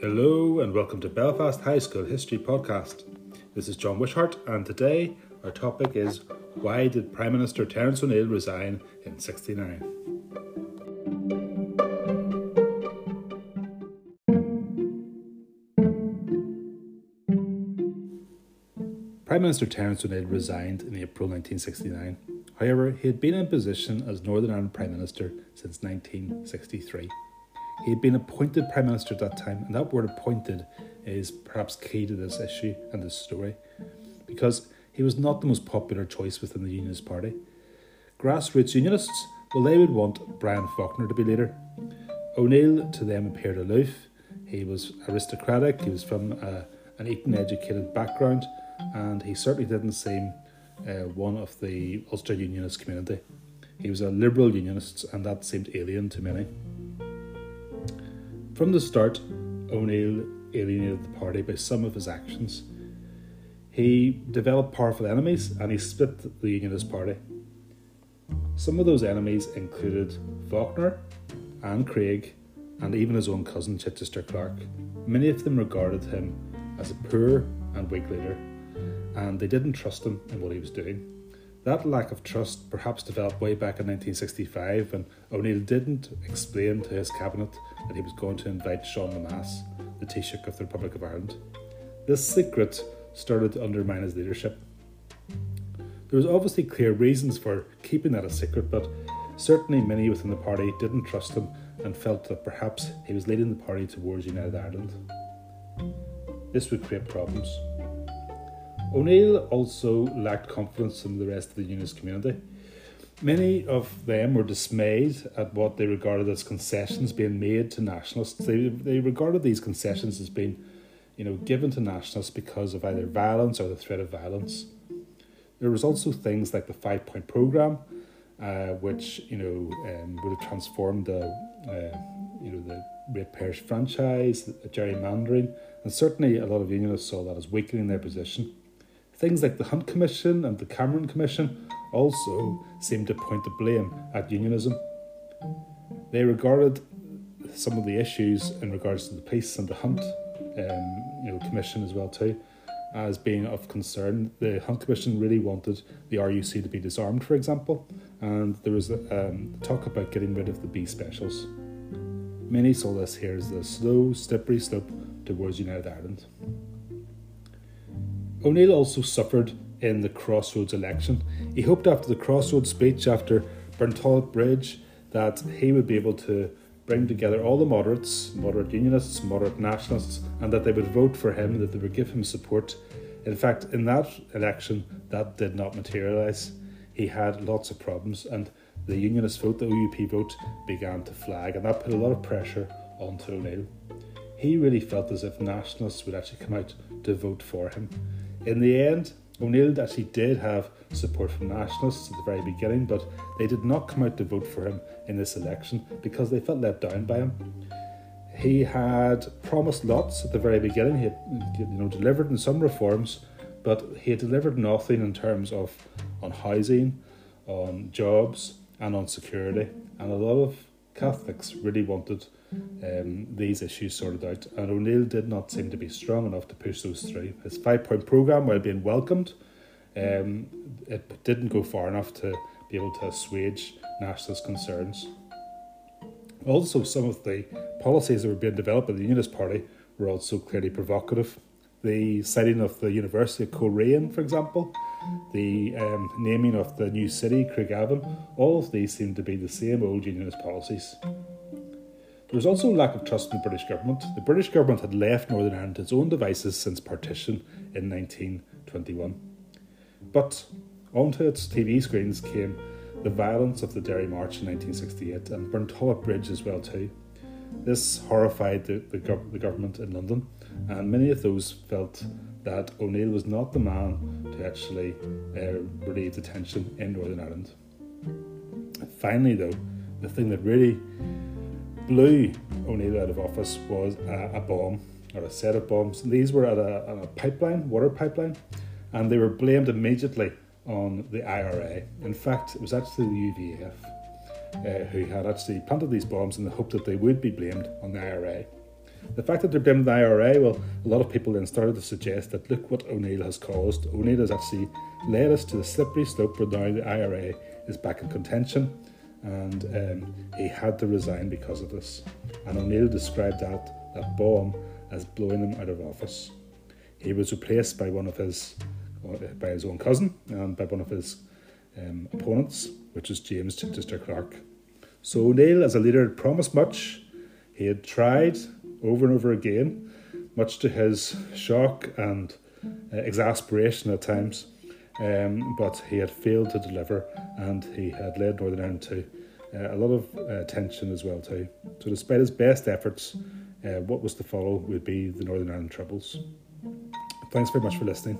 Hello and welcome to Belfast High School History Podcast. This is John Wishart, and today our topic is Why did Prime Minister Terence O'Neill resign in 69? Prime Minister Terence O'Neill resigned in April 1969. However, he had been in position as Northern Ireland Prime Minister since 1963. He had been appointed Prime Minister at that time, and that word appointed is perhaps key to this issue and this story, because he was not the most popular choice within the Unionist Party. Grassroots Unionists, well, they would want Brian Faulkner to be leader. O'Neill to them appeared aloof. He was aristocratic, he was from uh, an Eton educated background, and he certainly didn't seem uh, one of the Ulster Unionist community. He was a liberal unionist, and that seemed alien to many. From the start, O'Neill alienated the party by some of his actions. He developed powerful enemies and he split the Unionist Party. Some of those enemies included Faulkner, Anne Craig, and even his own cousin Chichester Clark. Many of them regarded him as a poor and weak leader, and they didn't trust him in what he was doing. That lack of trust perhaps developed way back in 1965 when O'Neill didn't explain to his cabinet that he was going to invite Sean Lemass, the Taoiseach of the Republic of Ireland. This secret started to undermine his leadership. There was obviously clear reasons for keeping that a secret, but certainly many within the party didn't trust him and felt that perhaps he was leading the party towards United Ireland. This would create problems. O'Neill also lacked confidence in the rest of the Unionist community. Many of them were dismayed at what they regarded as concessions being made to nationalists. They, they regarded these concessions as being, you know, given to nationalists because of either violence or the threat of violence. There was also things like the five point programme, uh, which you know um, would have transformed the, uh, you know, the ratepayers franchise, the gerrymandering, and certainly a lot of unionists saw that as weakening their position. Things like the Hunt Commission and the Cameron Commission also seemed to point the blame at unionism. They regarded some of the issues in regards to the peace and the Hunt um, you know, Commission as well too as being of concern. The Hunt Commission really wanted the RUC to be disarmed, for example, and there was um, talk about getting rid of the B specials. Many saw this here as the slow, slippery slope towards United Ireland. O'Neill also suffered in the Crossroads election. He hoped after the Crossroads speech after Burntollet Bridge that he would be able to bring together all the moderates, moderate unionists, moderate nationalists, and that they would vote for him, that they would give him support. In fact, in that election, that did not materialise. He had lots of problems, and the unionist vote, the OUP vote, began to flag, and that put a lot of pressure onto O'Neill. He really felt as if nationalists would actually come out to vote for him. In the end, O'Neill actually did have support from nationalists at the very beginning, but they did not come out to vote for him in this election because they felt let down by him. He had promised lots at the very beginning. He had you know delivered in some reforms, but he had delivered nothing in terms of on housing, on jobs, and on security. And a lot of Catholics really wanted um, these issues sorted out, and O'Neill did not seem to be strong enough to push those through. His five point programme, while being welcomed, um, it didn't go far enough to be able to assuage nationalist concerns. Also, some of the policies that were being developed by the Unionist Party were also clearly provocative. The siting of the University of Coleraine, for example, the um, naming of the new city, Craigavon, all of these seem to be the same old Unionist policies. There was also a lack of trust in the British government. The British government had left Northern Ireland to its own devices since partition in 1921. But onto its TV screens came the violence of the Derry March in 1968 and Burntollet Bridge as well too. This horrified the, the, gov- the government in London, and many of those felt that O'Neill was not the man to actually uh, relieve the tension in Northern Ireland. Finally, though, the thing that really blew O'Neill out of office was a, a bomb or a set of bombs. These were at a, a pipeline, water pipeline, and they were blamed immediately on the IRA. In fact, it was actually the UVF uh, who had actually planted these bombs in the hope that they would be blamed on the IRA. The fact that they're blaming the IRA, well, a lot of people then started to suggest that look what O'Neill has caused. O'Neill has actually led us to the slippery slope where now the IRA is back in contention, and um, he had to resign because of this. And O'Neill described that that bomb as blowing him out of office. He was replaced by one of his uh, by his own cousin and by one of his um, opponents, which is James Chichester Clark. So O'Neill, as a leader, had promised much. He had tried over and over again, much to his shock and uh, exasperation at times. Um, but he had failed to deliver, and he had led Northern Ireland to uh, a lot of uh, tension as well too. So, despite his best efforts, uh, what was to follow would be the Northern Ireland Troubles. Thanks very much for listening.